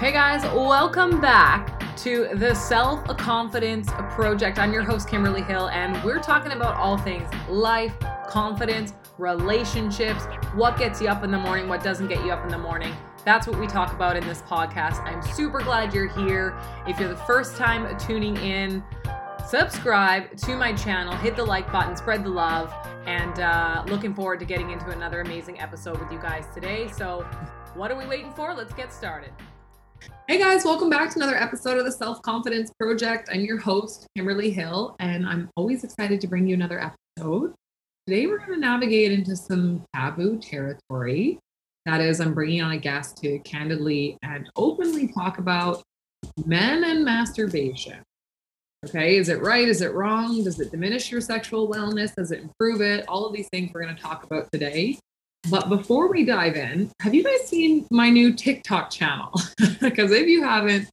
Hey guys, welcome back to the Self Confidence Project. I'm your host, Kimberly Hill, and we're talking about all things life, confidence, relationships, what gets you up in the morning, what doesn't get you up in the morning. That's what we talk about in this podcast. I'm super glad you're here. If you're the first time tuning in, subscribe to my channel, hit the like button, spread the love, and uh, looking forward to getting into another amazing episode with you guys today. So, what are we waiting for? Let's get started. Hey guys, welcome back to another episode of the Self Confidence Project. I'm your host, Kimberly Hill, and I'm always excited to bring you another episode. Today, we're going to navigate into some taboo territory. That is, I'm bringing on a guest to candidly and openly talk about men and masturbation. Okay, is it right? Is it wrong? Does it diminish your sexual wellness? Does it improve it? All of these things we're going to talk about today. But before we dive in, have you guys seen my new TikTok channel? because if you haven't,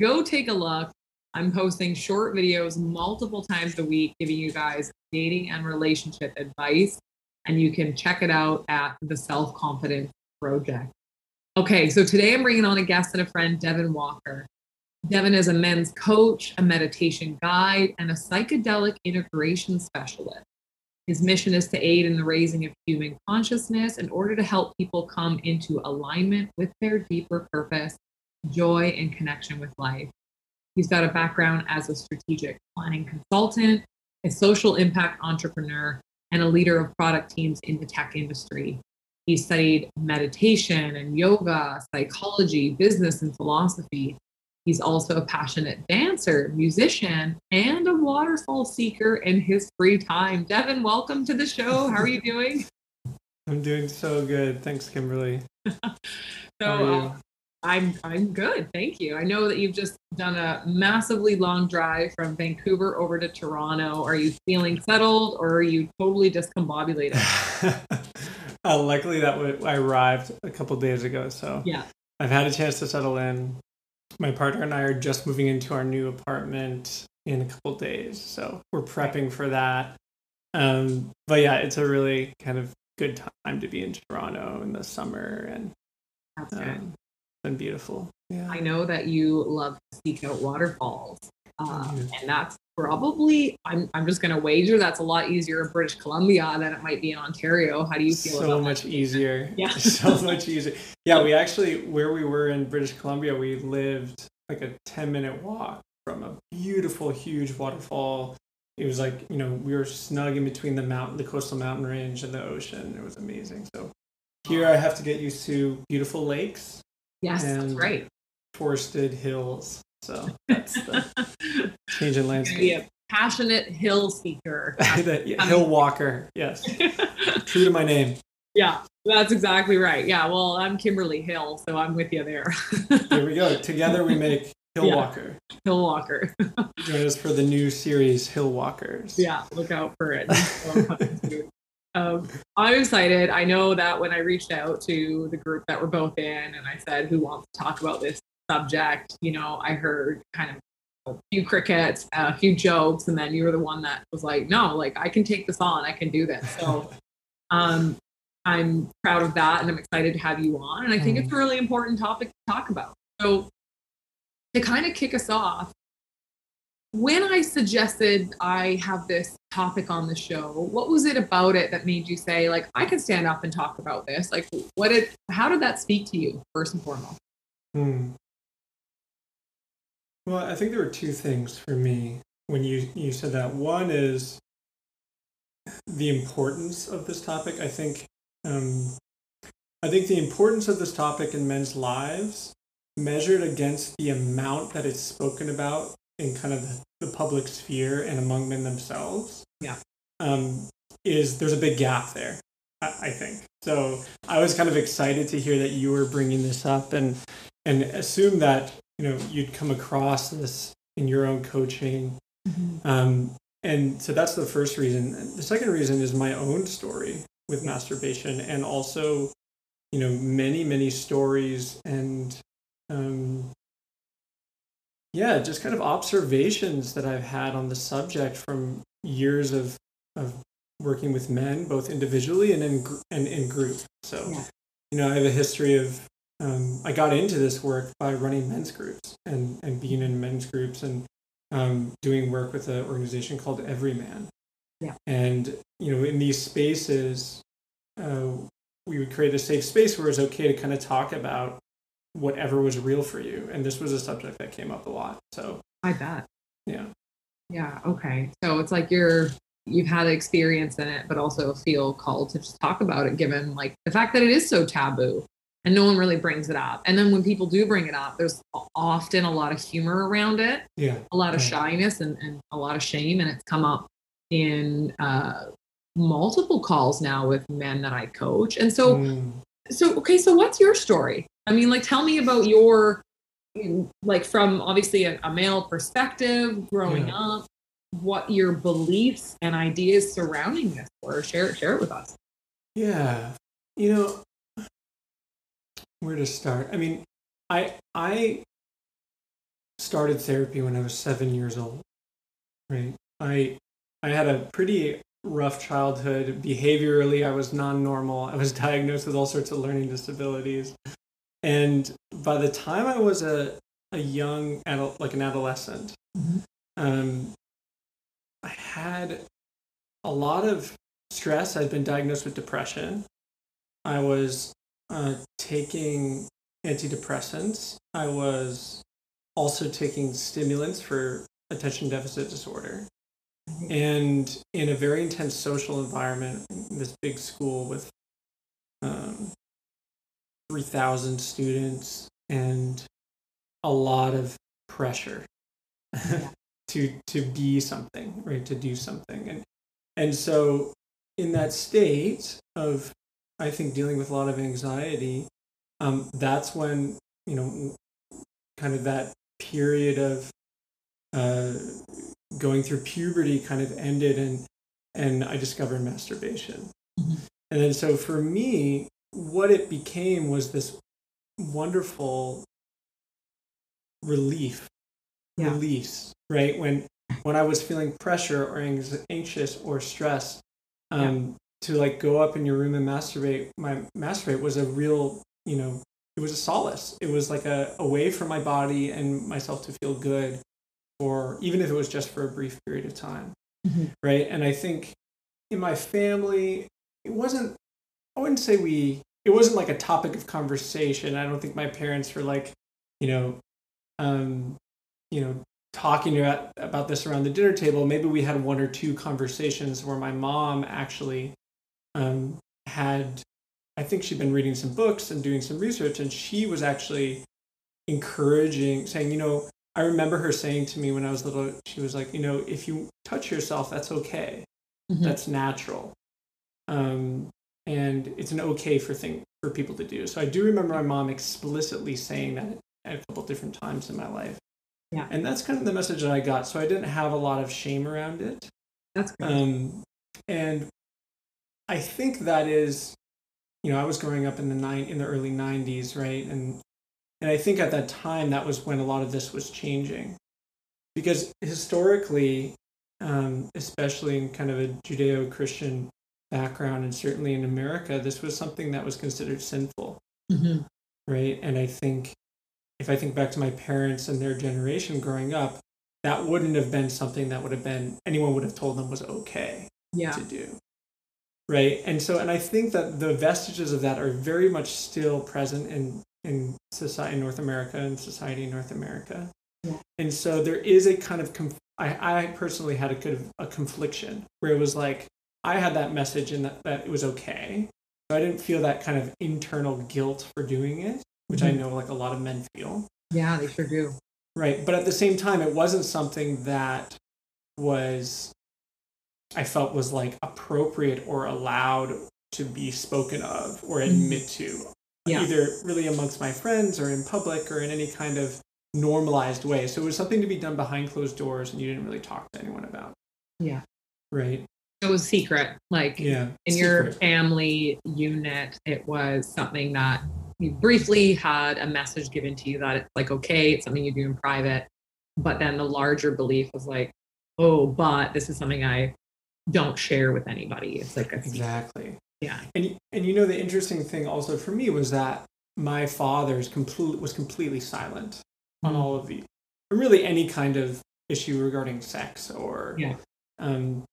go take a look. I'm posting short videos multiple times a week, giving you guys dating and relationship advice. And you can check it out at the Self Confidence Project. Okay, so today I'm bringing on a guest and a friend, Devon Walker. Devon is a men's coach, a meditation guide, and a psychedelic integration specialist. His mission is to aid in the raising of human consciousness in order to help people come into alignment with their deeper purpose, joy, and connection with life. He's got a background as a strategic planning consultant, a social impact entrepreneur, and a leader of product teams in the tech industry. He studied meditation and yoga, psychology, business, and philosophy. He's also a passionate dancer, musician, and a waterfall seeker in his free time. Devon, welcome to the show. How are you doing? I'm doing so good. Thanks, Kimberly. so uh, I'm I'm good. Thank you. I know that you've just done a massively long drive from Vancouver over to Toronto. Are you feeling settled or are you totally discombobulated? uh, luckily, that w- I arrived a couple days ago, so yeah, I've had a chance to settle in my partner and I are just moving into our new apartment in a couple days, so we're prepping for that. Um, but yeah, it's a really kind of good time to be in Toronto in the summer, and that's um, been beautiful. Yeah. I know that you love to seek out waterfalls, um, and that's probably I'm I'm just gonna wager that's a lot easier in British Columbia than it might be in Ontario. How do you feel? So much that? easier. Yeah. so much easier. Yeah, we actually where we were in British Columbia, we lived like a 10 minute walk from a beautiful, huge waterfall. It was like, you know, we were snug in between the mountain, the coastal mountain range and the ocean. It was amazing. So here I have to get used to beautiful lakes. Yes, that's right. Forested hills. So that's the change in landscape. Be a passionate hill seeker. hill walker. Yes. True to my name. Yeah, that's exactly right. Yeah, well, I'm Kimberly Hill, so I'm with you there. there we go. Together we make Hill yeah. Walker. Hill Walker. Join us for the new series Hill Walkers. Yeah, look out for it. um, I'm excited. I know that when I reached out to the group that we're both in and I said, who wants to talk about this subject, you know, I heard kind of a few crickets, a few jokes, and then you were the one that was like, no, like I can take this on, I can do this. So um, I'm proud of that and I'm excited to have you on. And I think mm. it's a really important topic to talk about. So to kind of kick us off, when I suggested I have this topic on the show, what was it about it that made you say, like, I can stand up and talk about this? Like, what did, how did that speak to you, first and foremost? Hmm. Well, I think there were two things for me when you, you said that. One is the importance of this topic. I think um, I think the importance of this topic in men's lives, measured against the amount that it's spoken about in kind of the, public sphere and among men themselves, yeah, um, is there's a big gap there. I, I think so. I was kind of excited to hear that you were bringing this up and and assume that you know you'd come across this in your own coaching mm-hmm. um, and so that's the first reason the second reason is my own story with masturbation and also you know many many stories and um, yeah just kind of observations that i've had on the subject from years of of working with men both individually and in and in group so yeah. you know i have a history of um, I got into this work by running men's groups and, and being in men's groups and um, doing work with an organization called Everyman. Yeah. And, you know, in these spaces, uh, we would create a safe space where it's okay to kind of talk about whatever was real for you. And this was a subject that came up a lot. So, I bet. yeah. Yeah. Okay. So it's like you're you've had experience in it, but also feel called to just talk about it, given like the fact that it is so taboo and no one really brings it up. And then when people do bring it up, there's often a lot of humor around it, Yeah. a lot of shyness and, and a lot of shame. And it's come up in uh, multiple calls now with men that I coach. And so Mm. so okay so what's your story i mean like tell me about your like from obviously a, a male perspective growing Yeah. up what your beliefs and ideas surrounding this were share share it with us Yeah. You know, where to start? I mean, I I started therapy when I was 7 years old. Right? I I had a pretty rough childhood. Behaviorally, I was non-normal. I was diagnosed with all sorts of learning disabilities. And by the time I was a a young adult, like an adolescent, Mhm. um, I had a lot of stress. I'd been diagnosed with depression. I was uh, taking antidepressants. I was also taking stimulants for attention deficit disorder. And in a very intense social environment, this big school with um, 3,000 students and a lot of pressure to to be something, right? To do something. And and so in that state of I think dealing with a lot of anxiety, um, that's when, you know, kind of that period of uh, going through puberty kind of ended and and I discovered masturbation. Mhm. And then so for me, what it became was this wonderful relief Yeah. release right when when i was feeling pressure or anx- anxious or stressed um to like go up in your room and masturbate my masturbate was a real you know it was a solace. It was like a, a way for my body and myself to feel good or even if it was just for a brief period of time Mhm. right? And i think in my family it wasn't i wouldn't say we it wasn't like a topic of conversation. I don't think my parents were like you know um you know talking about, about this around the dinner table. Maybe we had one or two conversations where my mom actually um, had i think she'd been reading some books and doing some research and she was actually encouraging saying you know i remember her saying to me when i was little she was like you know if you touch yourself that's okay. Mhm. that's natural um, and it's an okay for thing for people to do. So i do remember my mom explicitly saying that at a couple different times in my life. Yeah. and that's kind of the message that i got. So i didn't have a lot of shame around it. That's good. Um, and I think that is, you know, I was growing up in the nine in the early '90s, right? And and I think at that time that was when a lot of this was changing, because historically, um, especially in kind of a Judeo-Christian background, and certainly in America, this was something that was considered sinful Mhm. right? And I think if I think back to my parents and their generation growing up, that wouldn't have been something that would have been anyone would have told them was okay yeah to do. Right. And so and I think that the vestiges of that are very much still present in in society in North America and society in North America. Yeah. And so there is a kind of conf- I, I personally had a kind of a confliction where it was like I had that message and that, that it was okay. So I didn't feel that kind of internal guilt for doing it, which I Mhm. know like a lot of men feel. yeah they sure do Right. But at the same time, it wasn't something that was, I felt was like appropriate or allowed to be spoken of or mm-hmm. admit to, Yeah. either really amongst my friends or in public or in any kind of normalized way. So it was something to be done behind closed doors and you didn't really talk to anyone about. Yeah. Right. it was secret like Yeah. in your family unit it was something that you briefly had a message given to you that it's like okay it's something you do in private but then the larger belief was like oh but this is something i don't share with anybody it's like a. Exactly. yeah And and you know the interesting thing also for me was that my father's complete was completely silent on Mm. all of the really any kind of issue regarding sex or Yeah. um,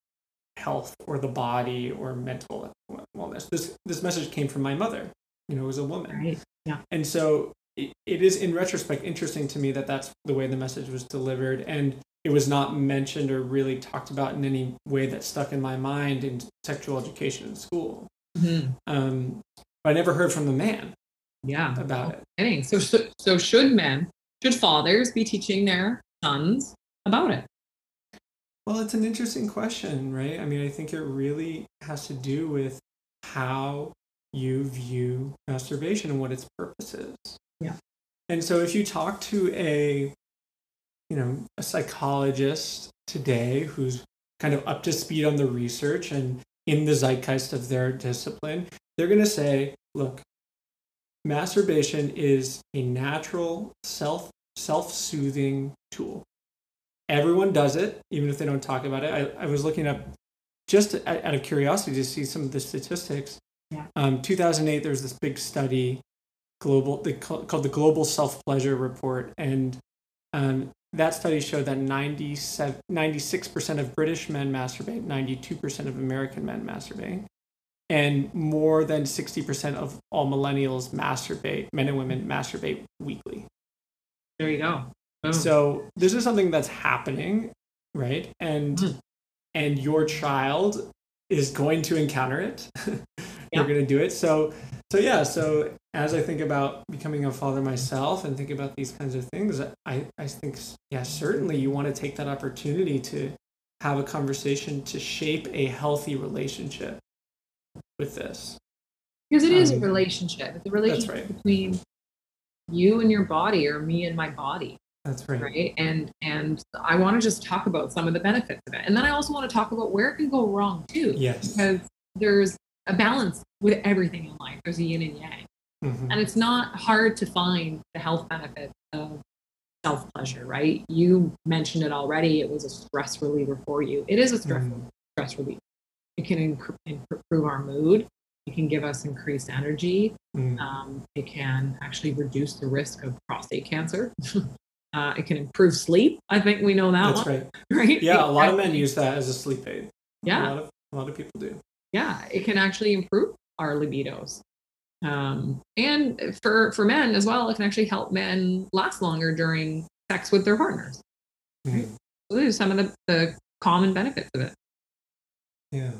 health or the body or mental wellness. This this message came from my mother. You know, as a woman. Right. Yeah. And so it, it is, in retrospect, interesting to me that that's the way the message was delivered. And it was not mentioned or really talked about in any way that stuck in my mind in sexual education in school. Mhm. Um, but I never heard from the man Yeah. about it. Kidding. So, so, so should men, should fathers be teaching their sons about it? Well, it's an interesting question, right? I mean, I think it really has to do with how you view masturbation and what its purpose is. Yeah. And so if you talk to a, you know, a psychologist today who's kind of up to speed on the research and in the zeitgeist of their discipline, they're going to say, look, masturbation is a natural self self-soothing tool. Everyone does it even if they don't talk about it. I, I was looking up just out of curiosity to see some of the statistics. Yeah. um, 2008 there was this big study global they call, called the global self-pleasure report and um, that study showed that 97, 96% of british men masturbate 92% of american men masturbate and more than 60% of all millennials masturbate men and women masturbate weekly There you go. Boom. so this is something that's happening, right? And Mhm. and your child is going to encounter it. Yeah. They're going to do it. So so yeah. So as I think about becoming a father myself and think about these kinds of things, I I think yeah certainly you want to take that opportunity to have a conversation to shape a healthy relationship with this. because it is a um, relationship. It's a relationship right. between you and your body, or me and my body, That's right. right? And and I want to just talk about some of the benefits of it, and then I also want to talk about where it can go wrong too, Yes. because there's a balance with everything in life. There's a yin and yang. Mhm. And it's not hard to find the health benefits of self pleasure, right? You mentioned it already. It was a stress reliever for you. It is a stress, Mhm. stress relief. It can inc- improve our mood. It can give us increased energy. Mhm. Um, it can actually reduce the risk of prostate cancer. uh, it can improve sleep. I think we know that That's one, right. right? Yeah, a lot of men use that as a sleep aid. A Yeah, lot of, a lot of people do. Yeah it can actually improve our libidos um, and for for men as well it can actually help men last longer during sex with their partners Mhm. so these are some of the, the common benefits of it Yeah.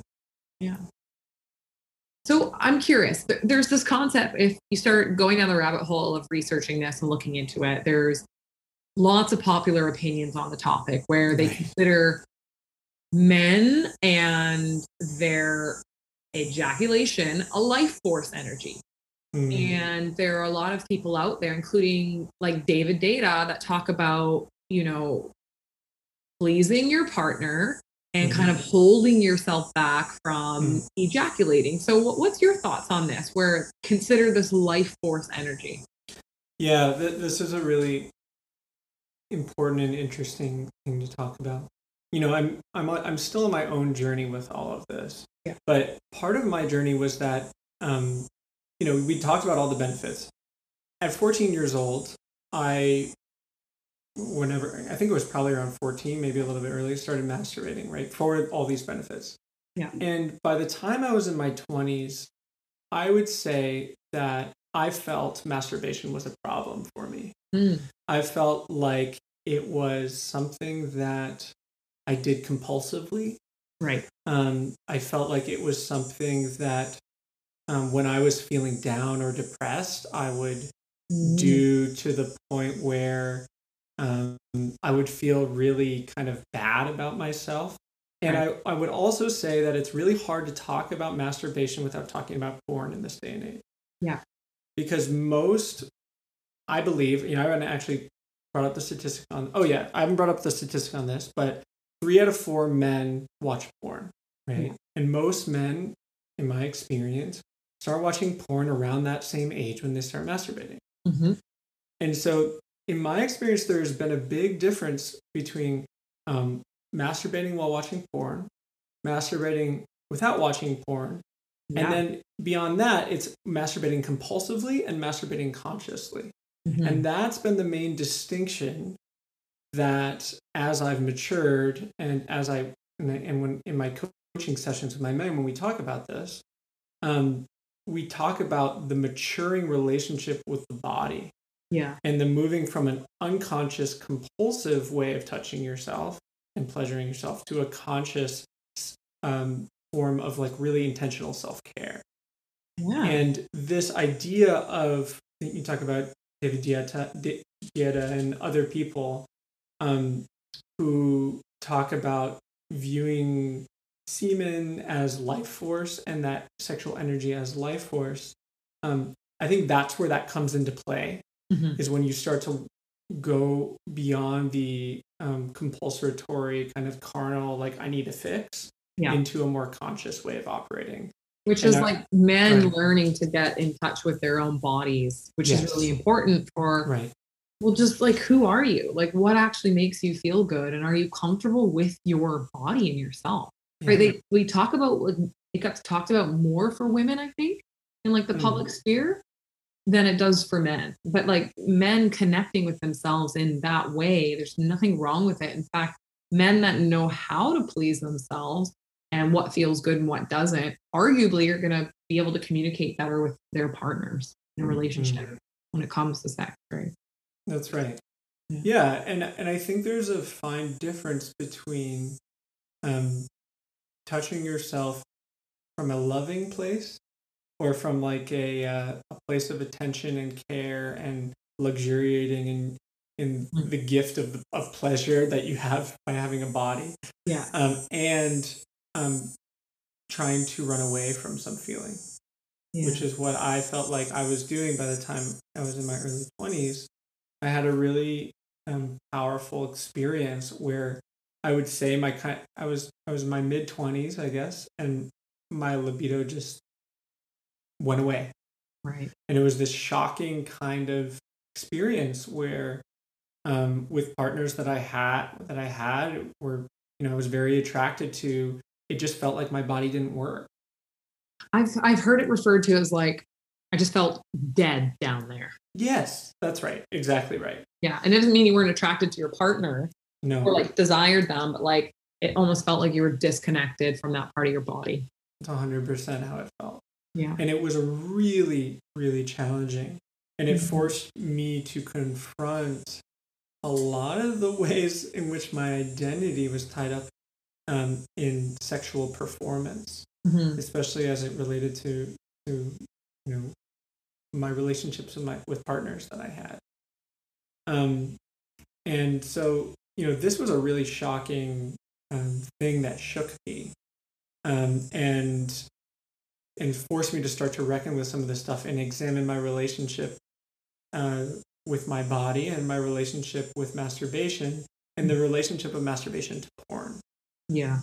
Yeah. So i'm curious there's this concept if you start going down the rabbit hole of researching this and looking into it there's lots of popular opinions on the topic where they consider men and their ejaculation a life force energy Mhm. and there are a lot of people out there including like David Deida that talk about you know pleasing your partner and kind of holding yourself back from Mm. ejaculating so what, what's your thoughts on this where consider this life force energy Yeah, th- this is a really important and interesting thing to talk about. You know, I'm I'm I'm still on my own journey with all of this. Yeah. But part of my journey was that um, you know, we talked about all the benefits. At 14 years old, I whenever I think it was probably around 14, maybe a little bit earlier, started masturbating, right? For all these benefits. Yeah. And by the time I was in my 20s, I would say that I felt masturbation was a problem for me. Mm. I felt like it was something that I did compulsively. right Um, I felt like it was something that um, when I was feeling down or depressed, I would do to the point where um, I would feel really kind of bad about myself. And I, I would also say that it's really hard to talk about masturbation without talking about porn in this day and age. Yeah. Because most, I believe, you know, I haven't actually brought up the statistic on, oh yeah, I haven't brought up the statistic on this, but three out of four men watch porn, right? Yeah. And most men, in my experience, start watching porn around that same age when they start masturbating. Mhm. And so, in my experience, there's been a big difference between um, masturbating while watching porn, masturbating without watching porn, Yeah. And then beyond that, it's masturbating compulsively and masturbating consciously. Mm-hmm. And that's been the main distinction that as I've matured and as I and when in my coaching sessions with my men when we talk about this, um, we talk about the maturing relationship with the body. Yeah. And the moving from an unconscious compulsive way of touching yourself and pleasuring yourself to a conscious um, form of like really intentional self care. Yeah. And this idea of you talk about David Deida, Deida and other people um, who talk about viewing semen as life force and that sexual energy as life force. Um, I think that's where that comes into play mm-hmm. is when you start to go beyond the um, compulsory kind of carnal, like I need a fix, yeah. into a more conscious way of operating. Which and is like men right. learning to get in touch with their own bodies, which yes. is really important for right well just like who are you like what actually makes you feel good and are you comfortable with your body and yourself yeah. right they we talk about it got talked about more for women i think in like the mm. public sphere than it does for men but like men connecting with themselves in that way there's nothing wrong with it in fact men that know how to please themselves and what feels good and what doesn't arguably are going to be able to communicate better with their partners in a mm-hmm. relationship mm-hmm. when it comes to sex right that's right. Yeah. yeah, and and I think there's a fine difference between um, touching yourself from a loving place or from like a uh, a place of attention and care and luxuriating in in mm. the gift of of pleasure that you have by having a body. Yeah. Um, and um, trying to run away from some feeling, yeah. which is what I felt like I was doing by the time I was in my early twenties. I had a really um, powerful experience where I would say my kind I was I was in my mid twenties, I guess, and my libido just went away. Right. And it was this shocking kind of experience where um, with partners that I had that I had were, you know, I was very attracted to, it just felt like my body didn't work. I've I've heard it referred to as like I just felt dead down there. Yes, that's right. Exactly right. Yeah. And it doesn't mean you weren't attracted to your partner no. or like desired them, but like it almost felt like you were disconnected from that part of your body. It's 100% how it felt. Yeah. And it was a really, really challenging. And it mm-hmm. forced me to confront a lot of the ways in which my identity was tied up um, in sexual performance, mm-hmm. especially as it related to, to you know my relationships with my with partners that I had. Um, and so you know this was a really shocking um, thing that shook me, um, and and forced me to start to reckon with some of this stuff and examine my relationship uh, with my body and my relationship with masturbation and the relationship of masturbation to porn. Yeah.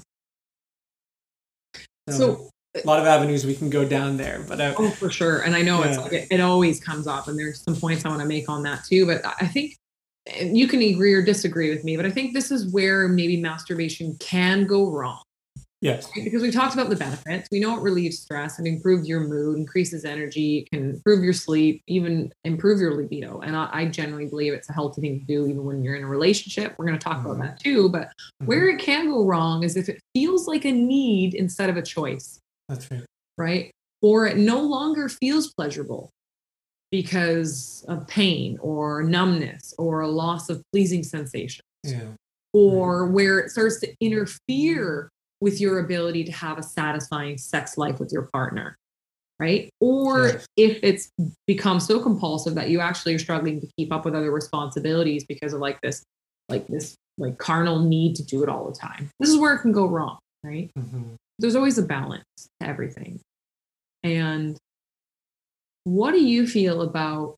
So, so a lot of avenues we can go down there but I, oh for sure. And i know yeah. it's like it, it, always comes up and there's some points i want to make on that too but i think you can agree or disagree with me but i think this is where maybe masturbation can go wrong. Yes. Because we talked about the benefits. We know it relieves stress and improves your mood increases energy can improve your sleep even improve your libido. And i, I generally believe it's a healthy thing to do even when you're in a relationship. We're going to talk mm-hmm. about that too but mm-hmm. where it can go wrong is if it feels like a need instead of a choice that's right. Right. Or it no longer feels pleasurable because of pain or numbness or a loss of pleasing sensation. Yeah. Or right. where it starts to interfere with your ability to have a satisfying sex life with your partner. Right. Or yes. if it's become so compulsive that you actually are struggling to keep up with other responsibilities because of like this, like this, like carnal need to do it all the time. This is where it can go wrong. Right. Mm-hmm there's always a balance to everything. And what do you feel about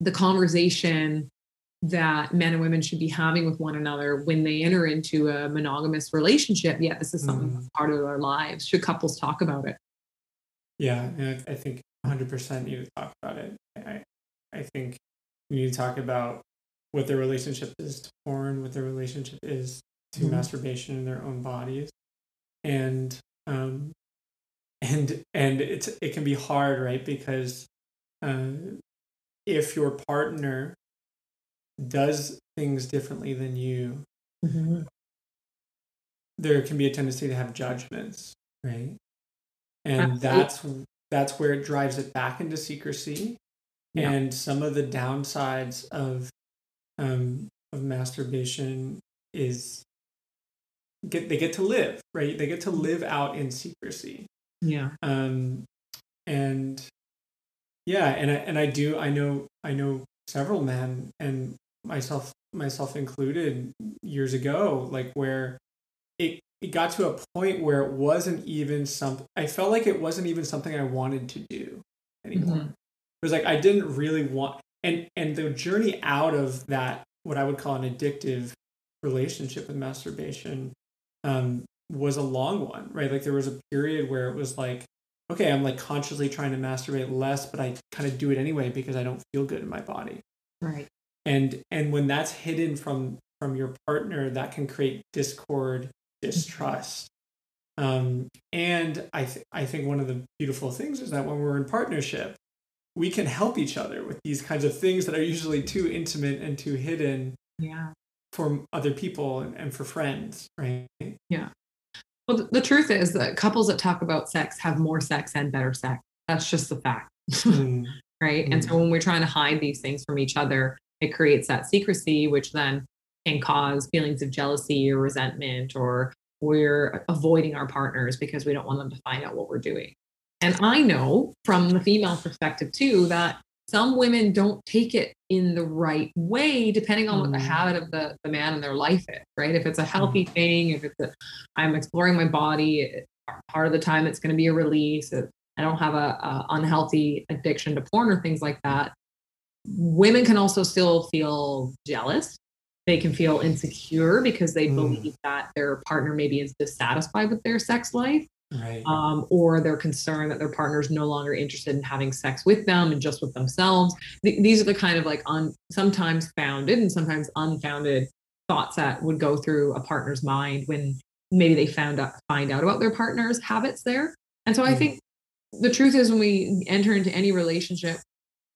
the conversation that men and women should be having with one another when they enter into a monogamous relationship? Yet this is something mm. that's part of their lives. Should couples talk about it? Yeah, and I think 100% need to talk about it. I, I think we need to talk about what their relationship is to porn, what their relationship is to mm-hmm. masturbation in their own bodies, and um, and and it's it can be hard right because uh, if your partner does things differently than you Mm-hmm. there can be a tendency to have judgments right and that's that's where it drives it back into secrecy Yeah. and some of the downsides of um of masturbation is get they get to live right they get to live out in secrecy Yeah. um and yeah and i and i do i know i know several men and myself myself included years ago like where it it got to a point where it wasn't even some i felt like it wasn't even something i wanted to do anymore Mhm. it was like i didn't really want and and the journey out of that what i would call an addictive relationship with masturbation um was a long one right like there was a period where it was like okay i'm like consciously trying to masturbate less but i kind of do it anyway because i don't feel good in my body Right. and and when that's hidden from from your partner that can create discord distrust um and i th- i think one of the beautiful things is that when we're in partnership we can help each other with these kinds of things that are usually too intimate and too hidden Yeah. For other people and, and for friends right Yeah. Well, the truth is that couples that talk about sex have more sex and better sex. That's just the fact. Mm, right? And so when we're trying to hide these things from each other, it creates that secrecy, which then can cause feelings of jealousy or resentment, or we're avoiding our partners because we don't want them to find out what we're doing. And I know from the female perspective too that some women don't take it in the right way, depending on what the Mm. habit of the, the man in their life is, right? If it's a healthy thing, if it's a, I'm exploring my body, it- part of the time it's going to be a release. It, I don't have a, a unhealthy addiction to porn or things like that. Women can also still feel jealous. They can feel insecure because they Mm. believe that their partner maybe is dissatisfied with their sex life, right um, or they're concerned that their partner is no longer interested in having sex with them and just with themselves. Th- these are the kind of like un- sometimes founded and sometimes unfounded thoughts that would go through a partner's mind when maybe they found out find out about their partner's habits there. And so I Mhm. think the truth is when we enter into any relationship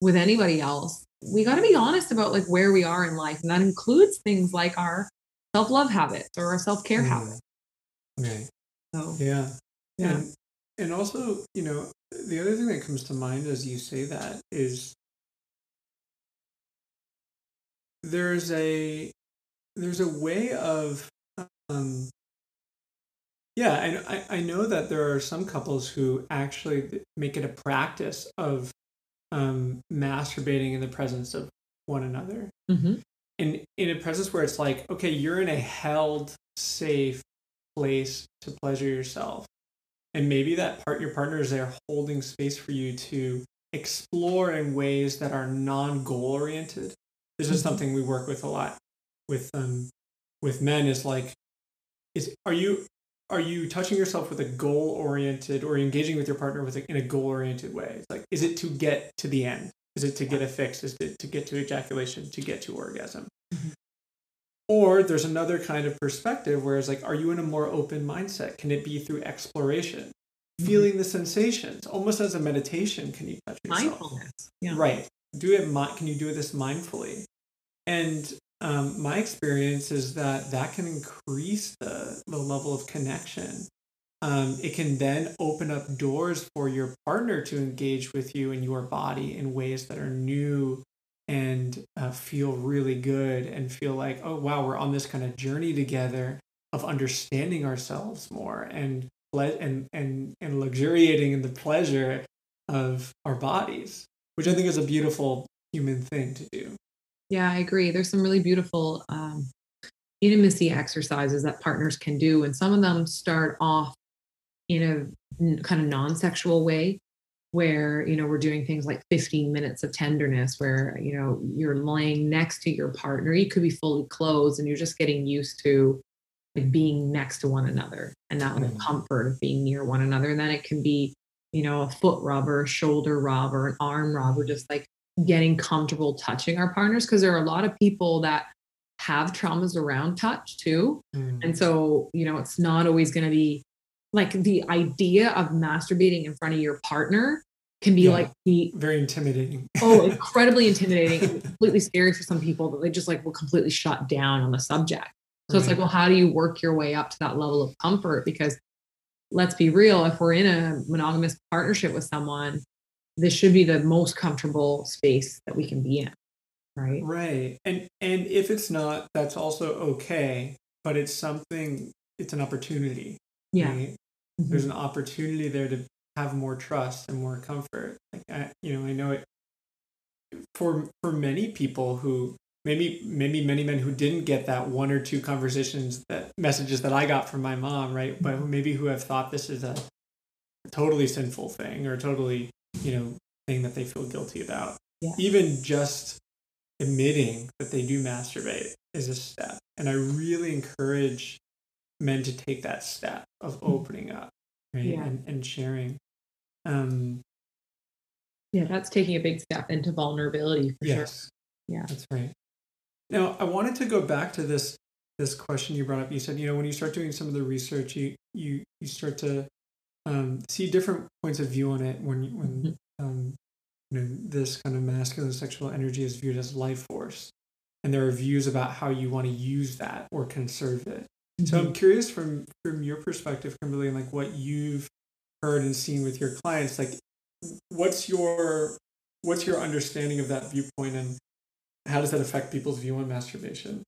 with anybody else, we got to be honest about like where we are in life, and that includes things like our self-love habits or our self-care Mm. habits. right So yeah yeah, And, and also, you know, the other thing that comes to mind as you say that is there's a there's a way of um yeah I, I know that there are some couples who actually make it a practice of um masturbating in the presence of one another. Mhm. in in a presence where it's like okay you're in a held safe place to pleasure yourself and maybe that part your partner is there holding space for you to explore in ways that are non-goal oriented. This is Mhm. something we work with a lot with um with men is like is are you are you touching yourself with a goal oriented or engaging with your partner with a, in a goal oriented way? It's like is it to get to the end? Is it to get a fix? Is it to get to ejaculation to get to orgasm? Mhm. Or there's another kind of perspective where it's like are you in a more open mindset can it be through exploration Mhm. feeling the sensations almost as a meditation can you touch yourself mindfulness. Yeah. Right. Do it. Can you do this mindfully? And um, my experience is that that can increase the, the level of connection. Um, it can then open up doors for your partner to engage with you and your body in ways that are new and uh, feel really good and feel like, oh, wow, we're on this kind of journey together of understanding ourselves more and and and and luxuriating in the pleasure of our bodies which I think is a beautiful human thing to do. Yeah, I agree. There's some really beautiful um, intimacy exercises that partners can do, and some of them start off in a kind of non-sexual way, where you know we're doing things like 15 minutes of tenderness, where you know you're laying next to your partner. You could be fully clothed, and you're just getting used to like being next to one another and that Mhm. comfort of being near one another. And then it can be, you know, a foot rub or a shoulder rub or an arm rub or just like getting comfortable touching our partners because there are a lot of people that have traumas around touch too Mm. and so you know it's not always going to be like the idea of masturbating in front of your partner can be Yeah. like the Very intimidating. oh incredibly intimidating and completely scary for some people that they just like will completely shut down on the subject so it's like well how do you work your way up to that level of comfort because let's be real if we're in a monogamous partnership with someone this should be the most comfortable space that we can be in right Right. And and if it's not, that's also okay. But it's something it's an opportunity. Yeah right? Mhm. There's an opportunity there to have more trust and more comfort. Like I, you know, I know it for for many people who maybe maybe many men who didn't get that one or two conversations that messages that I got from my mom, right? But maybe who have thought this is a totally sinful thing or totally, you know, thing that they feel guilty about. Yeah. Even just admitting that they do masturbate is a step. And I really encourage men to take that step of opening up, right? Yeah. And, and sharing. Um, yeah that's taking a big step into vulnerability for sure. Yeah. That's right. Now, I wanted to go back to this this question you brought up. You said, you know, when you start doing some of the research, you you you start to um, see different points of view on it when you- when Mhm. um, you know this kind of masculine sexual energy is viewed as life force, and there are views about how you want to use that or conserve it. So. I'm curious from from your perspective, Kimberly, and like what you've heard and seen with your clients. Like, what's your what's your understanding of that viewpoint, and how does that affect people's view on masturbation?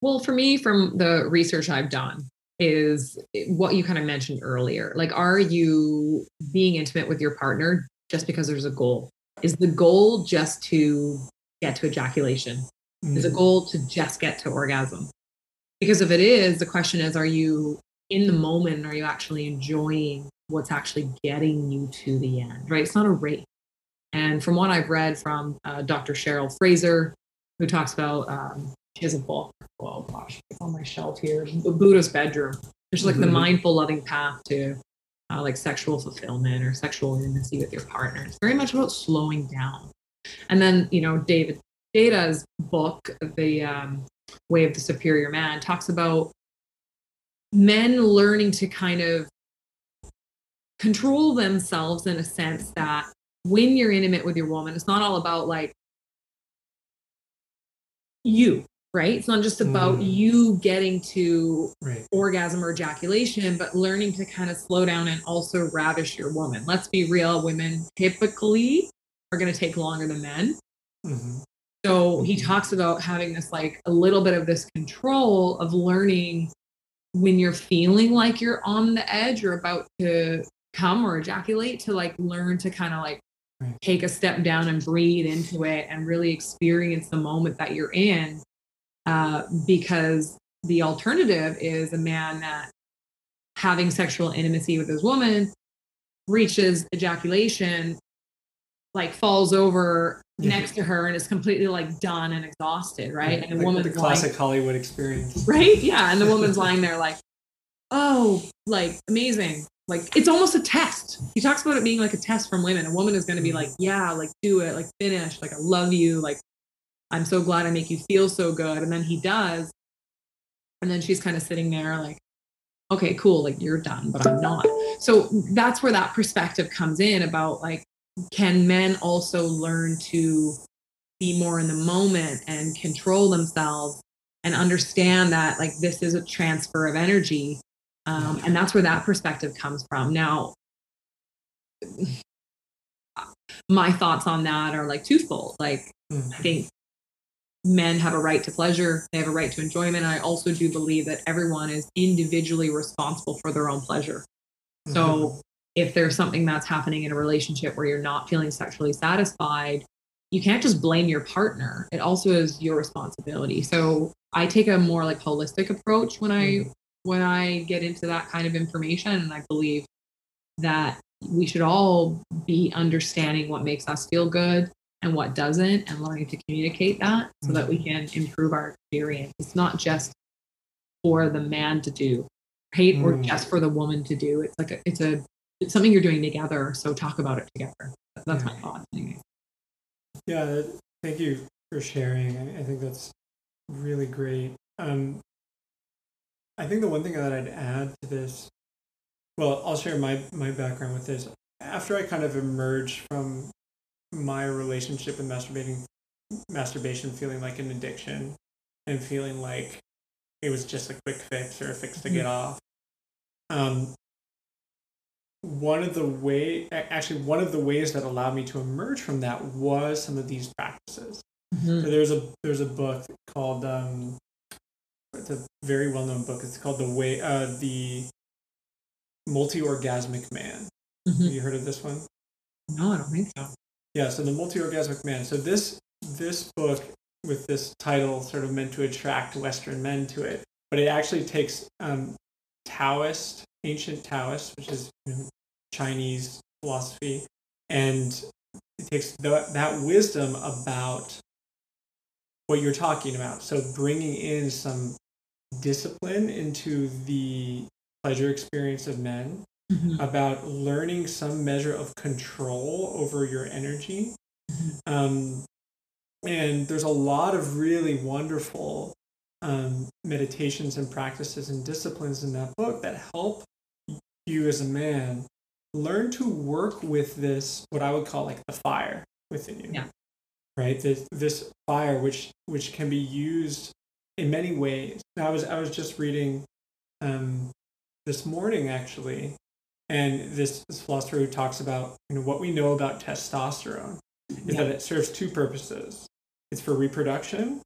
Well, for me, from the research I've done, is what you kind of mentioned earlier. Like, are you being intimate with your partner just because there's a goal? Is the goal just to get to ejaculation? Is the Mm, goal to just get to orgasm? Because if it is, the question is, are you in the moment? Are you actually enjoying what's actually getting you to the end? Right? It's not a race. And from what I've read from uh, Dr. Cheryl Fraser, who talks about, um, she has a book. Oh gosh, it's on my shelf here. Buddha's bedroom. There's like the Mhm. mindful, loving path to uh, like sexual fulfillment or sexual intimacy with your partner. It's very much about slowing down. And then, you know, David Deida's book, The um, Way of the Superior Man, talks about men learning to kind of control themselves in a sense that when you're intimate with your woman, it's not all about like you, right? It's not just about Mm. you getting to right. orgasm or ejaculation, but learning to kind of slow down and also ravish your woman. Let's be real, women typically are going to take longer than men. hmm So he talks about having this like a little bit of this control of learning when you're feeling like you're on the edge or about to come or ejaculate to like learn to kind of like take a step down and breathe into it and really experience the moment that you're in. Uh, because the alternative is a man that having sexual intimacy with his woman reaches ejaculation, like falls over next to her and is completely like done and exhausted, right? And the Like woman's the like, classic Hollywood experience. right? Yeah. And the woman's lying there like, oh, like amazing. Like it's almost a test. He talks about it being like a test from women. A woman is going to be mm. like, yeah, like do it, like finish, like I love you, like I'm so glad I make you feel so good. And then he does. And then she's kind of sitting there like, okay, cool, like you're done, but I'm not. So that's where that perspective comes in about like, can men also learn to be more in the moment and control themselves and understand that like this is a transfer of energy um, and that's where that perspective comes from now my thoughts on that are like twofold like Mhm. i think men have a right to pleasure they have a right to enjoyment i also do believe that everyone is individually responsible for their own pleasure Mhm. so if there's something that's happening in a relationship where you're not feeling sexually satisfied, you can't just blame your partner. It also is your responsibility. So I take a more like holistic approach when I Mhm. when I get into that kind of information and I believe that we should all be understanding what makes us feel good and what doesn't and learning to communicate that so that we can improve our experience. It's not just for the man to do, right? Or Mm. just for the woman to do. It's like a, it's a it's something you're doing together. So talk about it together. That's my thought. Anyway. Yeah, thank you for sharing. I, I think that's really great. Um, I think the one thing that I'd add to this well, I'll share my my background with this. After I kind of emerged from my relationship with masturbating, masturbation feeling like an addiction, and feeling like it was just a quick fix or a fix to get off. Um, one of the way, actually, one of the ways that allowed me to emerge from that was some of these practices. Mhm. So there's a there's a book called um, it's a very well known book. It's called the way uh, the multi orgasmic man. Have Mhm. you heard of this one? No, I don't think so. Yeah, so the multi orgasmic man. So this this book with this title sort of meant to attract Western men to it, but it actually takes um, Taoist, ancient Taoist, which is you know, Chinese philosophy, and it takes the, that wisdom about what you're talking about. So bringing in some discipline into the pleasure experience of men Mhm. about learning some measure of control over your energy. Um, and there's a lot of really wonderful um, meditations and practices and disciplines in that book that help you as a man learn to work with this, what I would call like the fire within you. Yeah. Right. This this fire, which which can be used in many ways. Now, I was I was just reading um, this morning actually and this, this philosopher who talks about you know what we know about testosterone is Yeah. that it serves two purposes. It's for reproduction,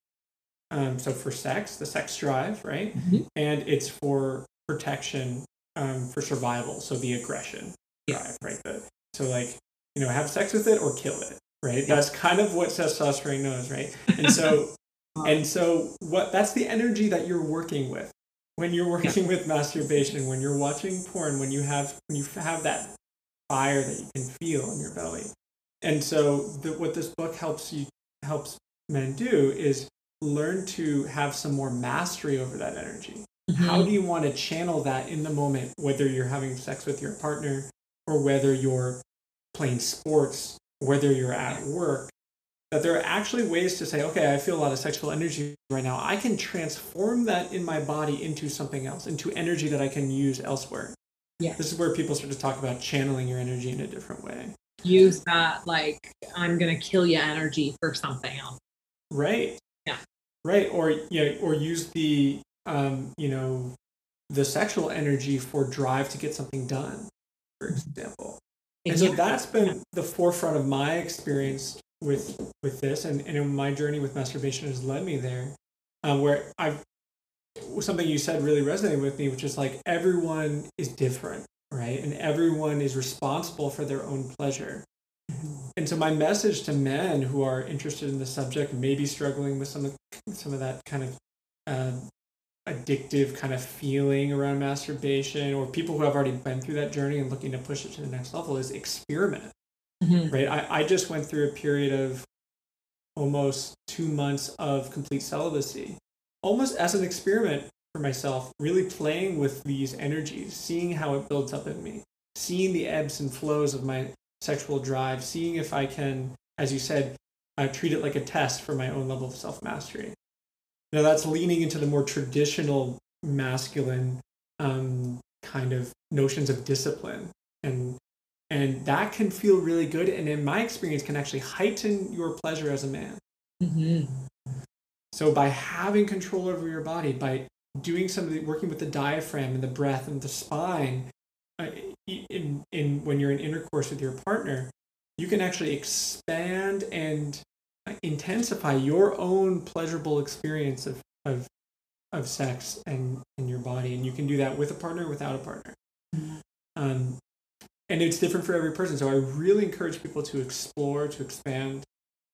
um, so for sex, the sex drive, right? Mhm. And it's for protection, um, for survival, so the aggression Yeah. drive, right? The, so like you know, have sex with it or kill it, right? That's kind of what testosterone knows, right? And so and so what that's the energy that you're working with when you're working with masturbation, when you're watching porn, when you have when you have that fire that you can feel in your belly. And so the, what this book helps you helps men do is learn to have some more mastery over that energy. How Mhm. do you want to channel that in the moment, whether you're having sex with your partner or whether you're playing sports, whether you're at work? That there are actually ways to say, okay, I feel a lot of sexual energy right now. I can transform that in my body into something else, into energy that I can use elsewhere. Yeah. This is where people start to talk about channeling your energy in a different way. Use that like I'm gonna kill you energy for something else. Right. Yeah. Right. Or you know, or use the um, you know, the sexual energy for drive to get something done, for example. And so that's been the forefront of my experience with with this, and, and my journey with masturbation has led me there, um, where I've something you said really resonated with me, which is like everyone is different, right? And everyone is responsible for their own pleasure. And so my message to men who are interested in the subject, maybe struggling with some of some of that kind of uh, addictive kind of feeling around masturbation, or people who have already been through that journey and looking to push it to the next level, is experiment. Mhm. Right? I, I just went through a period of almost two months of complete celibacy, almost as an experiment for myself, really playing with these energies, seeing how it builds up in me, seeing the ebbs and flows of my sexual drive, seeing if I can, as you said, uh, treat it like a test for my own level of self mastery. Now, that's leaning into the more traditional masculine um, kind of notions of discipline. And, and that can feel really good. And in my experience, can actually heighten your pleasure as a man. Mhm. So by having control over your body, by doing some of the working with the diaphragm and the breath and the spine, uh, in in when you're in intercourse with your partner, you can actually expand and intensify your own pleasurable experience of of of sex and in your body, and you can do that with a partner, without a partner. Um, and it's different for every person. So I really encourage people to explore, to expand,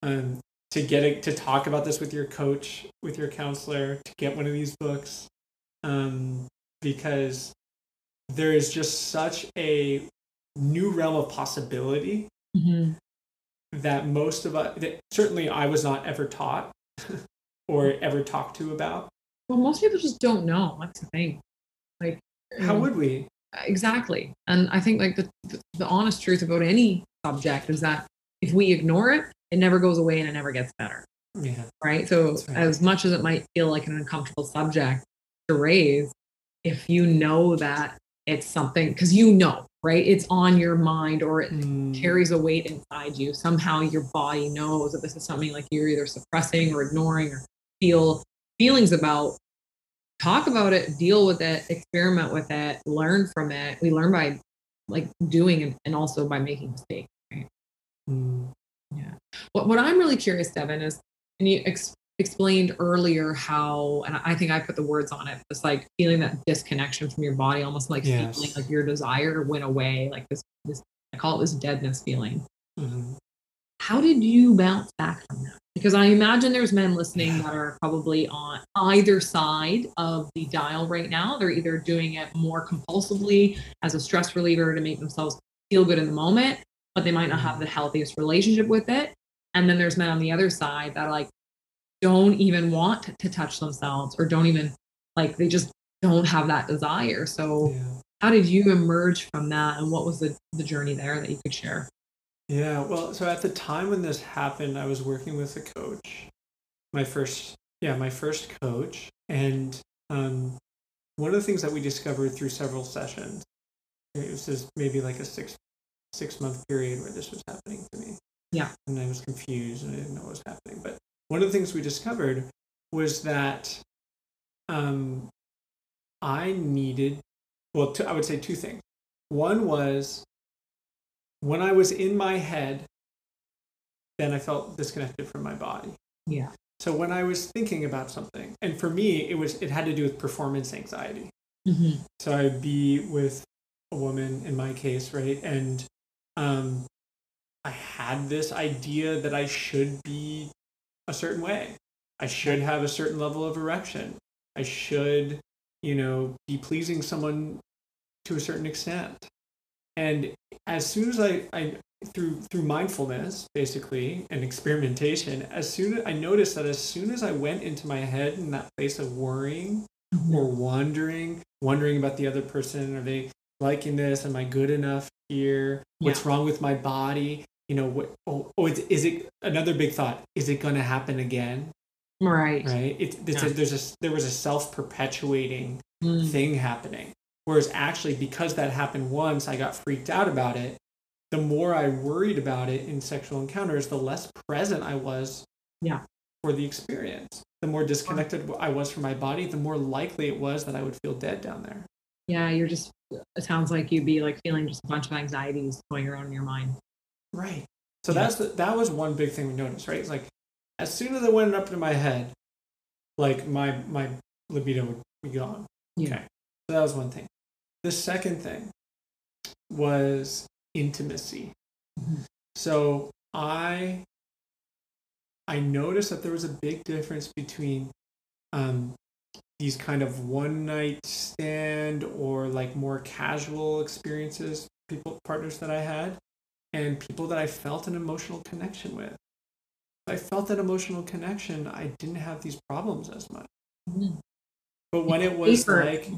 um, to get it, to talk about this with your coach, with your counselor, to get one of these books, um, because there is just such a new realm of possibility Mhm. That most of us, that certainly I was not ever taught or ever talked to about. Well, most people just don't know. That's the thing. Like, How mm, would we? exactly? And I think like the, the the honest truth about any subject is that if we ignore it, it never goes away and it never gets better. Yeah. right? So, right. as much as it might feel like an uncomfortable subject to raise, if you know that it's something because you know, right? It's on your mind or it Mm. carries a weight inside you. Somehow your body knows that this is something like you're either suppressing or ignoring or feel feelings about. Talk about it, deal with it, experiment with it, learn from it. We learn by like doing and, also by making mistakes. right? Mm. What, what I'm really curious, Devon, is and you ex- explained earlier how, and I think I put the words on it, this like feeling that disconnection from your body, almost like Yes. feeling like your desire went away, like this, this, I call it this deadness feeling. Mhm. How did you bounce back from that? Because I imagine there's men listening that are probably on either side of the dial right now. They're either doing it more compulsively as a stress reliever to make themselves feel good in the moment, but they might not have the healthiest relationship with it. And then there's men on the other side that are like don't even want to touch themselves or don't even like they just don't have that desire. So Yeah. how did you emerge from that and what was the, the journey there that you could share? Yeah, well, so at the time when this happened, I was working with a coach, my first, yeah, my first coach, and um, one of the things that we discovered through several sessions, it was just maybe like a six six month period where this was happening to me. Yeah. and I was confused and I didn't know what was happening. But one of the things we discovered was that um, I needed, well, I would say two things. One was when I was in my head, then I felt disconnected from my body. Yeah. So when I was thinking about something, and for me, it was it had to do with performance anxiety. Mm-hmm. So I'd be with a woman in my case, right? And um, I had this idea that I should be a certain way. I should have a certain level of erection. I should, you know, be pleasing someone to a certain extent. And as soon as I, I through through mindfulness basically and experimentation, as soon as I noticed that as soon as I went into my head in that place of worrying, mm-hmm. or wondering, wondering about the other person. Are they liking this? Am I good enough here? What's wrong with my body? You know, what? Oh, oh is, is it another big thought? Is it going to happen again? Right. Right? It's, it's Yeah. a, there's a there was a self perpetuating Mm. thing happening. Whereas actually, because that happened once, I got freaked out about it. The more I worried about it in sexual encounters, the less present I was Yeah. for the experience. The more disconnected I was from my body, the more likely it was that I would feel dead down there. Yeah, you're just, it sounds like you'd be like feeling just a bunch of anxieties going around in your mind. Right. So Yeah. that's the, that was one big thing we noticed, right? It's like as soon as it went up to my head, like my my libido would be gone. Yeah. Okay. So that was one thing. The second thing was intimacy. Mhm. So I I noticed that there was a big difference between um, these kind of one night stand or like more casual experiences, people partners that I had, and people that I felt an emotional connection with. If I felt that emotional connection, I didn't have these problems as much. Mhm. But when it was like,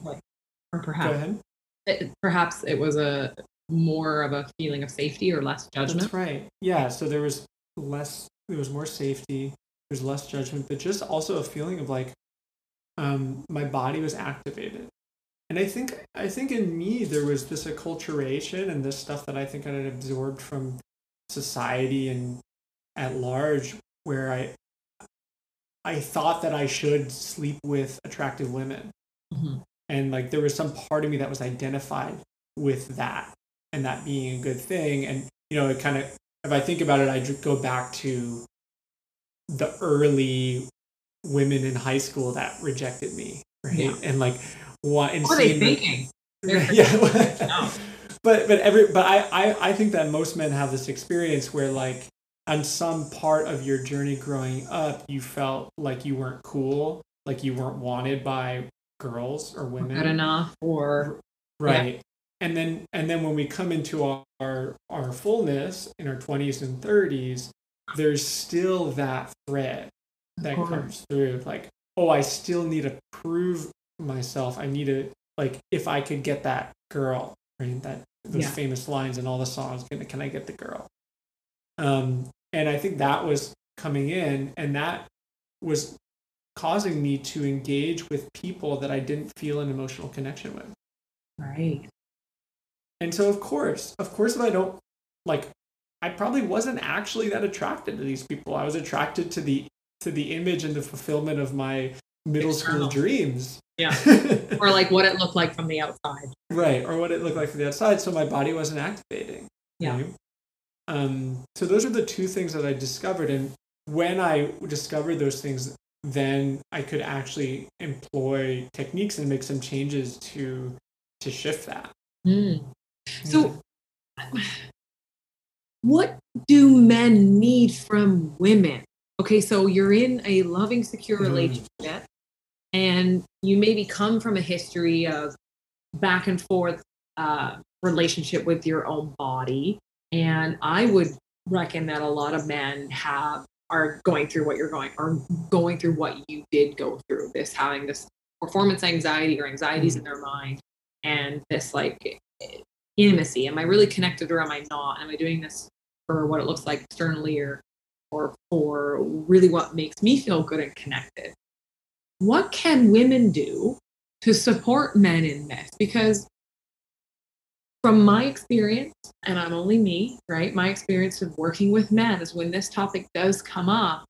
or perhaps, it, perhaps it was a more of a feeling of safety or less judgment. That's right. Yeah. So there was less, there was more safety, there's less judgment, but just also a feeling of like um, my body was activated. And I think I think in me there was this acculturation and this stuff that I think I had absorbed from society and at large where I I thought that I should sleep with attractive women. Mhm. And like there was some part of me that was identified with that and that being a good thing. And you know, it kind of if I think about it, I go back to the early women in high school that rejected me, right? Yeah. And like what and What are they thinking? Yeah. No. But but every but I, I I think that most men have this experience where like on some part of your journey growing up you felt like you weren't cool, like you weren't wanted by girls or women. Good enough or Right. And then and then when we come into our, our our fullness in our 20s and 30s, there's still that thread that comes through like, oh, I still need to prove myself. I need to like if I could get that girl, right? That those Yeah. famous lines in all the songs, can, can I get the girl? Um and I think that was coming in and that was causing me to engage with people that I didn't feel an emotional connection with. Right. And so, of course, of course, if I don't like, I probably wasn't actually that attracted to these people. I was attracted to the to the image and the fulfillment of my middle External. school dreams. Yeah. or like what it looked like from the outside. right, or what it looked like from the outside. So my body wasn't activating. Yeah. right? Um. So those are the two things that I discovered, and when I discovered those things, then I could actually employ techniques and make some changes to to shift that. Mm. So, what do men need from women? Okay, so you're in a loving, secure Mhm. relationship, and you maybe come from a history of back and forth uh, relationship with your own body. And I would reckon that a lot of men have are going through what you're going or going through what you did go through this having this performance anxiety or anxieties in their mind and this like intimacy. Am i really connected or am i not? Am i doing this for what it looks like externally or or for really what makes me feel good and connected what can women do to support men in this because from my experience and i'm only me right my experience of working with men is when this topic does come up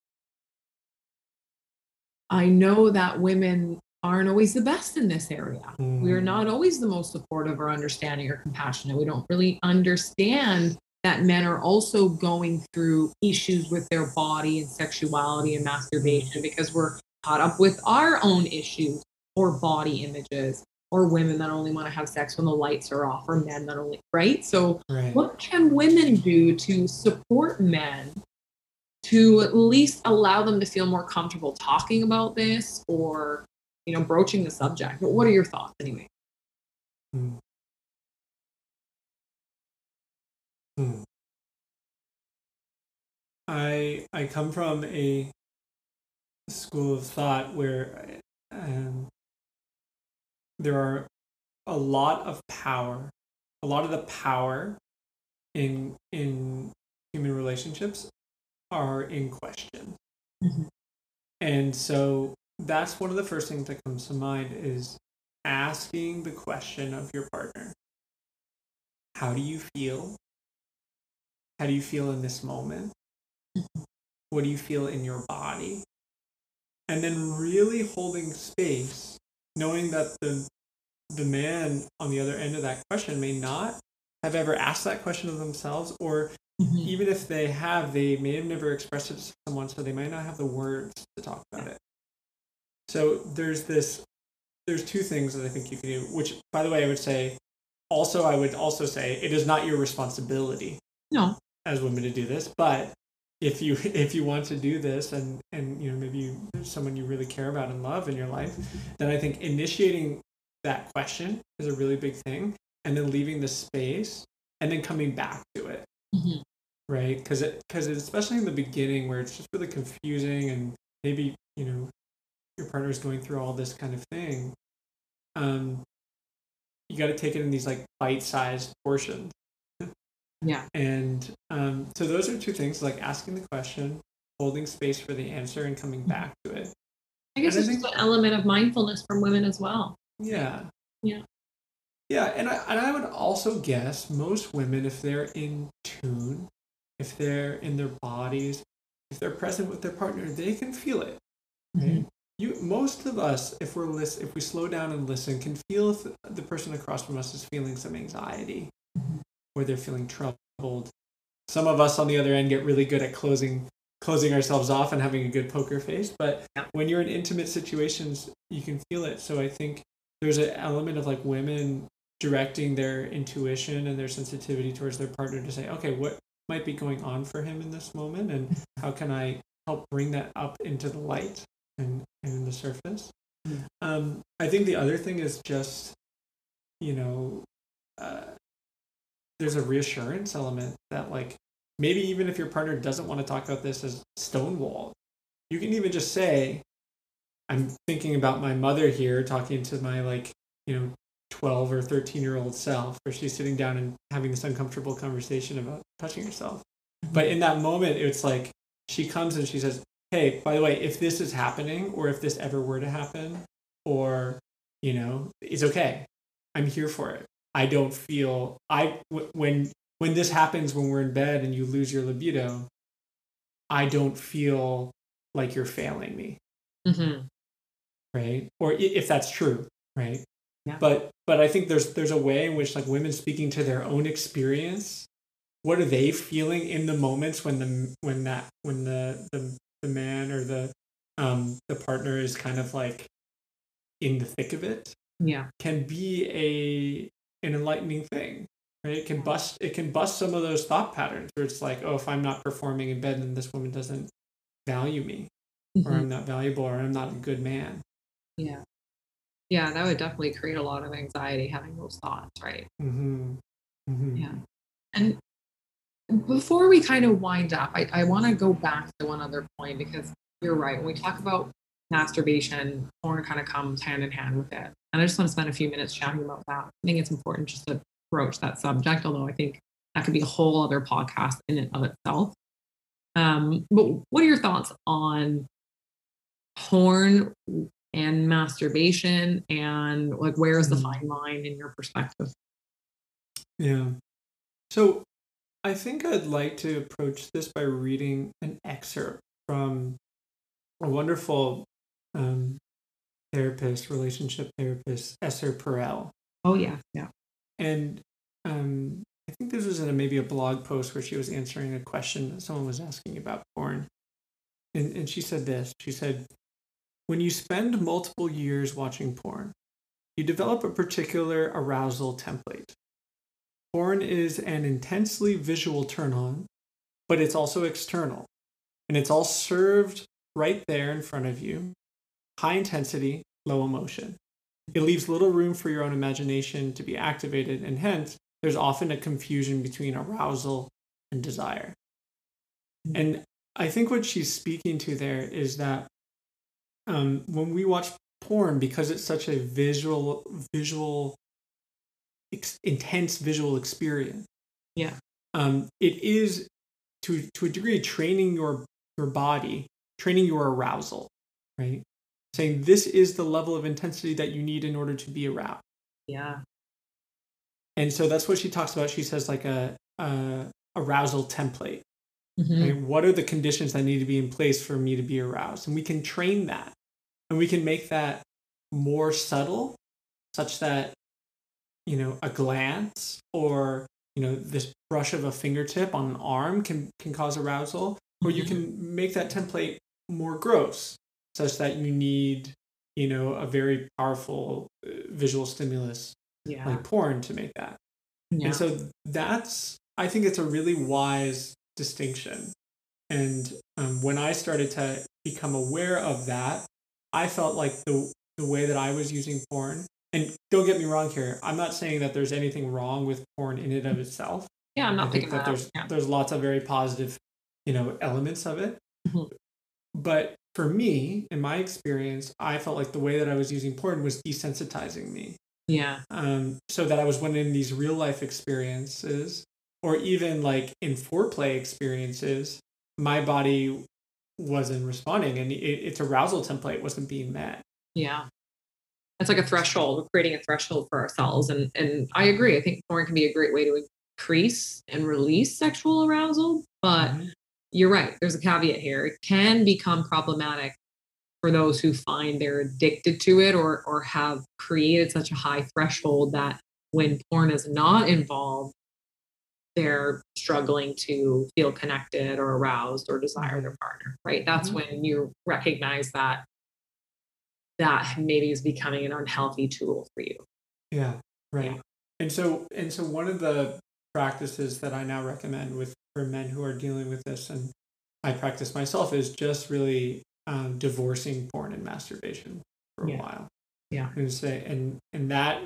i know that women aren't always the best in this area we're Mm. not always the most supportive or understanding or compassionate. We don't really understand that men are also going through issues with their body and sexuality and masturbation because we're caught up with our own issues or body images or women that only want to have sex when the lights are off or men that only, right? So, Right. what can women do to support men to at least allow them to feel more comfortable talking about this or you know broaching the subject but what are your thoughts anyway Hmm. Hmm. I I come from a school of thought where um, there are a lot of power, a lot of the power in in human relationships are in question, Mhm. and so that's one of the first things that comes to mind is asking the question of your partner. How do you feel? How do you feel in this moment? What do you feel in your body and then really holding space knowing that the the man on the other end of that question may not have ever asked that question of themselves or mm-hmm. even if they have they may have never expressed it to someone so they might not have the words to talk about it. So there's this there's two things that i think you can do which by the way i would say also i would also say it is not your responsibility no. as women to do this but if you if you want to do this and and you know maybe you, someone you really care about and love in your life then i think initiating that question is a really big thing and then leaving the space and then coming back to it. Mhm. right? Because it because especially in the beginning where it's just really confusing and maybe you know your partner's going through all this kind of thing um you got to take it in these like bite-sized portions yeah and um, so those are two things like asking the question, holding space for the answer, and coming back to it. i guess And I it's think- just an element of mindfulness from women as well Yeah. Yeah. Yeah, and I, and I would also guess most women, if they're in tune, if they're in their bodies, if they're present with their partner, they can feel it. Right? You, most of us, if we're lis- if we slow down and listen, can feel if the person across from us is feeling some anxiety, Mhm. Or they're feeling troubled. Some of us on the other end get really good at closing closing ourselves off and having a good poker face. But when you're in intimate situations, you can feel it. So I think there's an element of like women directing their intuition and their sensitivity towards their partner to say, okay, what might be going on for him in this moment, and how can I help bring that up into the light and, and in the surface. Mm. Um, I think the other thing is just, you know, uh, there's a reassurance element that like maybe even if your partner doesn't want to talk about this as stonewall, you can even just say, I'm thinking about my mother here talking to my like, you know, 12 or 13 year old self, where she's sitting down and having this uncomfortable conversation about touching herself. Mm-hmm. But in that moment, it's like she comes and she says, Hey, by the way, if this is happening, or if this ever were to happen, or, you know, it's okay. I'm here for it. I don't feel I w- when when this happens when we're in bed and you lose your libido, I don't feel like you're failing me, Mm-hmm. right? Or if that's true, right? Yeah. But but I think there's there's a way in which like women speaking to their own experience, what are they feeling in the moments when the when that when the the, the man or the um the partner is kind of like in the thick of it Yeah. can be a an enlightening thing right it can bust it can bust some of those thought patterns where it's like oh if i'm not performing in bed then this woman doesn't value me or Mhm. i'm not valuable or i'm not a good man Yeah. Yeah, that would definitely create a lot of anxiety having those thoughts, right? mm-hmm. Mm-hmm. Yeah. And before we kind of wind up, I, I want to go back to one other point because you're right. When we talk about masturbation, porn kind of comes hand in hand with it. And I just want to spend a few minutes chatting about that. I think it's important just to broach that subject, although I think that could be a whole other podcast in and of itself. Um, but what are your thoughts on porn and masturbation and like where's the Mhm. fine line in your perspective? Yeah. So I think I'd like to approach this by reading an excerpt from a wonderful um, therapist, relationship therapist, Esther Perel. Oh yeah, yeah. And um, I think this was in a, maybe a blog post where she was answering a question that someone was asking about porn. And, and she said this She said, When you spend multiple years watching porn, you develop a particular arousal template. Porn is an intensely visual turn on, but it's also external. And it's all served right there in front of you high intensity, low emotion. It leaves little room for your own imagination to be activated, and hence, there's often a confusion between arousal and desire. And I think what she's speaking to there is that um, when we watch porn, because it's such a visual, visual, ex- intense visual experience, Yeah. um, it is to to a degree training your your body, training your arousal, right? Saying this is the level of intensity that you need in order to be aroused. Yeah. And so that's what she talks about. She says like a, a arousal template. Mhm. Right? What are the conditions that need to be in place for me to be aroused? And we can train that. And we can make that more subtle, such that, you know, a glance or, you know, this brush of a fingertip on an arm can, can cause arousal. Or you Mhm. can make that template more gross, such that you need, you know, a very powerful uh, visual stimulus Yeah. like porn to make that. yeah. And so that's, I think it's a really wise distinction. And um, when I started to become aware of that, I felt like the, the way that I was using porn, and don't get me wrong here, I'm not saying that there's anything wrong with porn in and of itself. yeah, I'm I not think that that there's Yeah. there's lots of very positive, you know, elements of it. Mhm. But for me, in my experience, I felt like the way that I was using porn was desensitizing me Yeah. um, so that I was when in these real life experiences, or even like in foreplay experiences, my body wasn't responding, and it, its arousal template wasn't being met. Yeah. It's like a threshold. We're creating a threshold for ourselves. And and I agree. I think porn can be a great way to increase and release sexual arousal. But Mhm. You're right. There's a caveat here. It can become problematic for those who find they're addicted to it or or have created such a high threshold that when porn is not involved, they're struggling to feel connected or aroused or desire their partner. Right. That's Mhm. when you recognize that that maybe is becoming an unhealthy tool for you. Yeah, right. Yeah. And so and so one of the practices that I now recommend with for men who are dealing with this, and I practice myself, is just really um, divorcing porn and masturbation for a Yeah. while. Yeah. and say and and that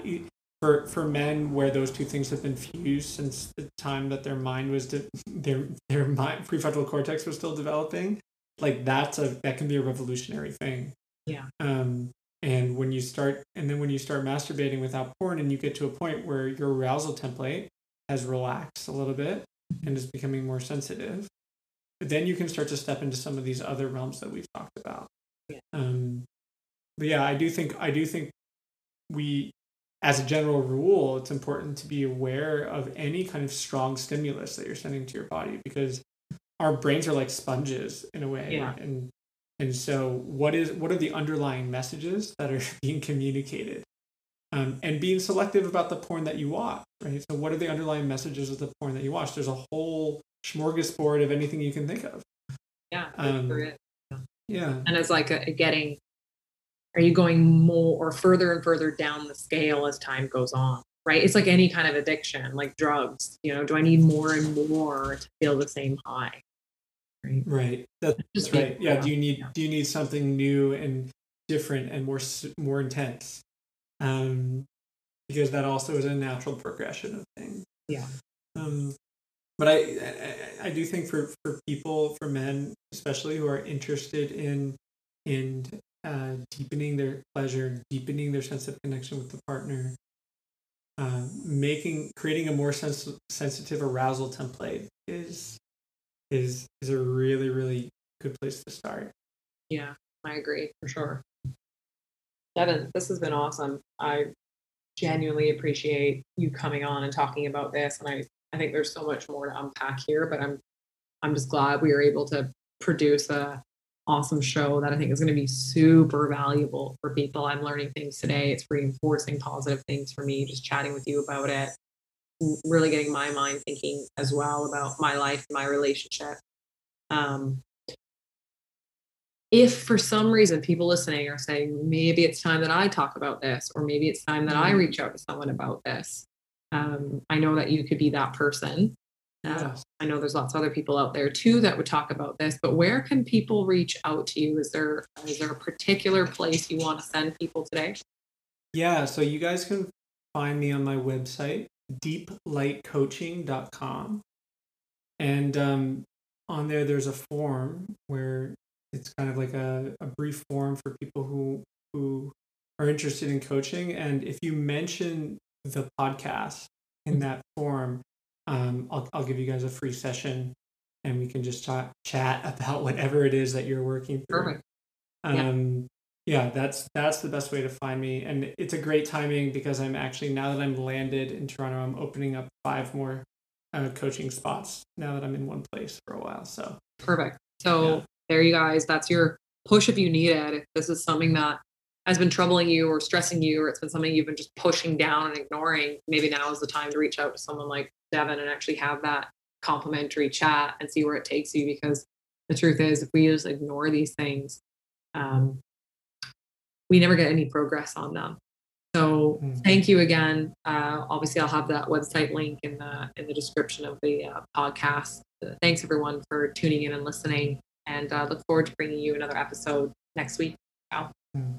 for for men where those two things have been fused since the time that their mind was de- their their mind prefrontal cortex was still developing like that's a that can be a revolutionary thing Yeah. um and when you start and then when you start masturbating without porn and you get to a point where your arousal template has relaxed a little bit and is becoming more sensitive but then you can start to step into some of these other realms that we've talked about Yeah. um but yeah i do think i do think we as a general rule, it's important to be aware of any kind of strong stimulus that you're sending to your body because our brains are like sponges in a way. Yeah. And and so what is what are the underlying messages that are being communicated? Um, and being selective about the porn that you watch, right? So what are the underlying messages of the porn that you watch? There's a whole smorgasbord of anything you can think of. Yeah. Um, for. Yeah. And it's like a, a getting, are you going more or further and further down the scale as time goes on? Right. It's like any kind of addiction, like drugs. You know, do I need more and more to feel the same high? Right. Right. That's Just right. being- Yeah. Do you need yeah. do you need something new and different and more more intense? Um, because that also is a natural progression of things. Yeah. Um, but I, I I do think for for people for men especially who are interested in in uh, deepening their pleasure, deepening their sense of connection with the partner, uh, making creating a more sens- sensitive arousal template is is is a really really good place to start. Yeah, I agree for sure. Devon, this has been awesome. I genuinely appreciate you coming on and talking about this. And I, I think there's so much more to unpack here, but I'm I'm just glad we were able to produce a awesome show that I think is going to be super valuable for people. I'm learning things today. It's reinforcing positive things for me, just chatting with you about it. Really getting my mind thinking as well about my life, and my relationship. Um, if for some reason people listening are saying maybe it's time that I talk about this, or maybe it's time that I Mhm. reach out to someone about this, um, I know that you could be that person. Uh. I know there's lots of other people out there too that would talk about this, but where can people reach out to you? Is there is there a particular place you want to send people today? Yeah, so you guys can find me on my website, deeplightcoaching.com. And um, on there, there's a form where it's kind of like a, a brief form for people who, who are interested in coaching. And if you mention the podcast in that form, um, I'll, I'll give you guys a free session and we can just chat, chat about whatever it is that you're working through. Perfect. Yeah. Um, yeah, that's that's the best way to find me, and it's a great timing because I'm actually now that I'm landed in Toronto, I'm opening up five more uh, coaching spots now that I'm in one place for a while. So Perfect. So Yeah. There you guys. That's your push if you need it. If this is something that has been troubling you or stressing you, or it's been something you've been just pushing down and ignoring, maybe now is the time to reach out to someone like Devon and actually have that complimentary chat and see where it takes you. Because the truth is, if we just ignore these things, um, we never get any progress on them. So Mm. thank you again. Uh, obviously, I'll have that website link in the in the description of the uh, podcast. Thanks everyone for tuning in and listening, and uh, look forward to bringing you another episode next week. Mm,